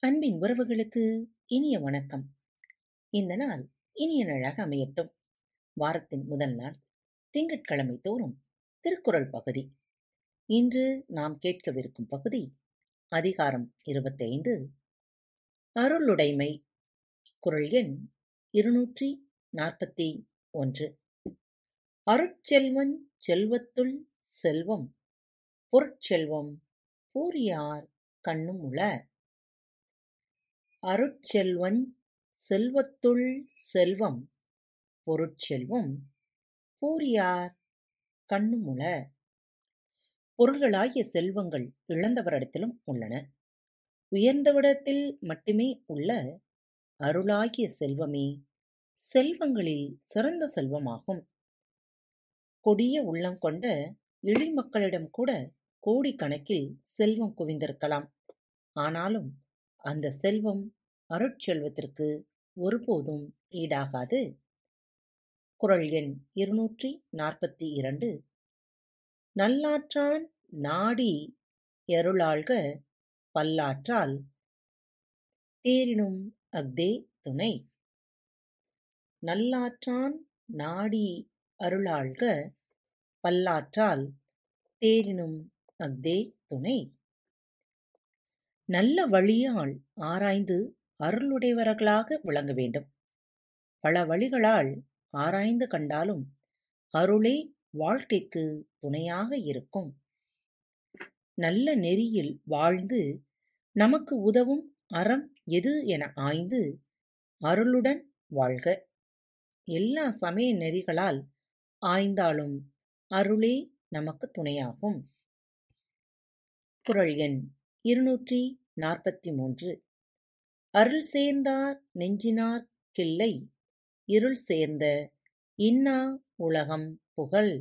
அன்பின் உறவுகளுக்கு இனிய வணக்கம். இந்த நாள் இனிய நாளாக அமையட்டும். வாரத்தின் முதல் நாள் திங்கட்கிழமை தோறும் திருக்குறள் பகுதி. இன்று நாம் கேட்கவிருக்கும் பகுதி அதிகாரம் இருபத்தைந்து. அருளுடைமை குரல் எண் இருநூற்றி நாற்பத்தி ஒன்று. அருட்செல்வன் செல்வத்துள் செல்வம் பொருட்செல்வம் பூரியார் கண்ணும் உள அருட்செல்வன் செல்வத்துள் செல்வம் பொருட்செல்வம் பூரியார் கண்ணுமுள பொருள்களாகிய செல்வங்கள் இழந்தவரிடத்திலும் உள்ளன. உயர்ந்தவிடத்தில் மட்டுமே உள்ள அருளாகிய செல்வமே செல்வங்களில் சிறந்த செல்வமாகும். கொடிய உள்ளம் கொண்ட எளிமக்களிடம் கூட கோடிக்கணக்கில் செல்வம் குவிந்திருக்கலாம். ஆனாலும் அந்த செல்வம் அருட்செல்வத்திற்கு ஒருபோதும் ஈடாகாது. குரல் எண் இருநூற்றி நாற்பத்தி இரண்டு. நல்லாற்றான் நாடி எருளாள்க பல்லாற்றால் தேரினும் அஃதே துணை. நல்லாற்றான் நாடி அருளாள்க பல்லாற்றால் தேரினும் அஃதே துணை. நல்ல வழியால் ஆராய்ந்து அருளுடையவர்களாக விளங்க வேண்டும். பல வழிகளால் ஆராய்ந்து கண்டாலும் அருளே வாழ்க்கைக்கு துணையாக இருக்கும். நல்ல நெறியில் வாழ்ந்து நமக்கு உதவும் அறம் எது என ஆய்ந்து அருளுடன் வாழ்க. எல்லா சமய நெறிகளால் ஆய்ந்தாலும் அருளே நமக்கு துணையாகும். குரல் எண் இருநூற்றி நாற்பத்தி மூன்று. அருள் சேர்ந்தார் நெஞ்சினார் கிள்ளை. இருள் சேர்ந்த இன்னா உலகம் புகழ்.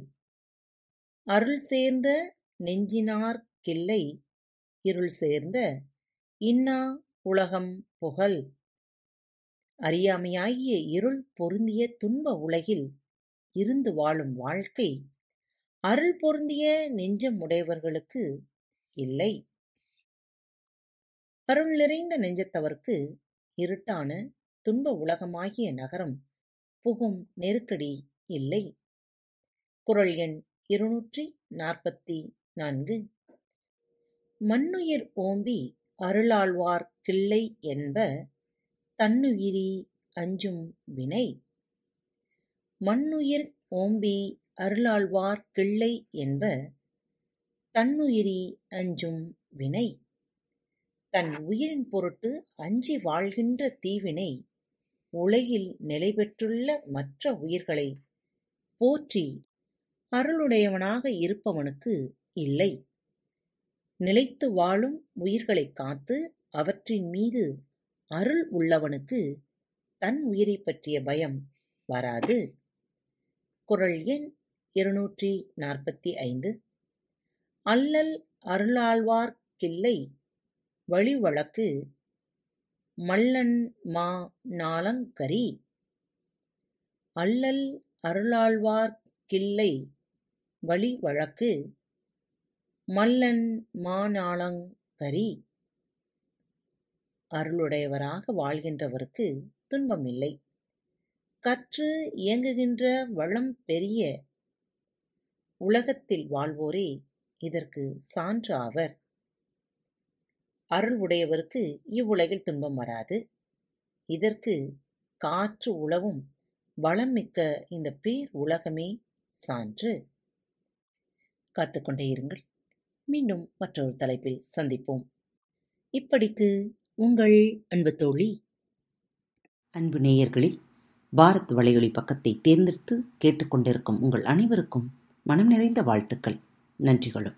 அருள் சேர்ந்த நெஞ்சினார் கிள்ளை. இருள் சேர்ந்த இன்னா உலகம் புகழ். அறியாமையாகிய இருள் பொருந்திய துன்ப உலகில் இருந்து வாழும் வாழ்க்கை. அருள் பொருந்திய நெஞ்சம் உடையவர்களுக்கு இல்லை. அருள் நிறைந்த நெஞ்சத்தவர்க்கு இருட்டான துன்ப உலகமாகிய நகரம் புகும் நெருக்கடி இல்லை. குரல் எண் இருநூற்றி நாற்பத்தி நான்கு. மண்ணுயிர் ஓம்பி அருளாழ்வார் கிள்ளை என்ப தன்னுயிரி அஞ்சும் வினை. மண்ணுயிர் ஓம்பி அருளாழ்வார் கிள்ளை என்ப தன்னுயிரி அஞ்சும் வினை. தன் உயிரின் பொருட்டு அஞ்சி வாழ்கின்ற தீவினை உலகில் நிலை பெற்றுள்ள மற்ற உயிர்களை போற்றி அருளுடையவனாக இருப்பவனுக்கு இல்லை. நிலைத்து வாழும் உயிர்களைக் காத்து அவற்றின் மீது அருள் உள்ளவனுக்கு தன் உயிரைப் பற்றிய பயம் வராது. குரல் எண் இருநூற்றி நாற்பத்தி ஐந்து. அல்லல் அருளாழ்வார்க்கில்லை வழிவழக்கு மல்லன் மா நாலங்கரி. அல்லல் அருளாழ்வார் கிள்ளை வழி வழக்கு மல்லன் மாநாளங்கரி அருளுடையவராக வாழ்கின்றவருக்கு துன்பமில்லை. கற்று இயங்குகின்ற வளம் பெரிய உலகத்தில் வாழ்வோரே இதற்கு சான்று ஆவர். அருள் உடையவருக்கு இவ்வுலகில் துன்பம் வராது. இதற்கு காற்று உழவும் வளம் மிக்க இந்த பேர் உலகமே சான்று. காத்துக்கொண்டே இருங்கள். மீண்டும் மற்றொரு தலைப்பில் சந்திப்போம். இப்படிக்கு உங்கள் அன்பு தோழி அன்பு நேயர்களில் பாரத் வலையொலி பக்கத்தை தேர்ந்தெடுத்து கேட்டுக்கொண்டிருக்கும் உங்கள் அனைவருக்கும் மனம் நிறைந்த வாழ்த்துக்கள். நன்றிகளும்.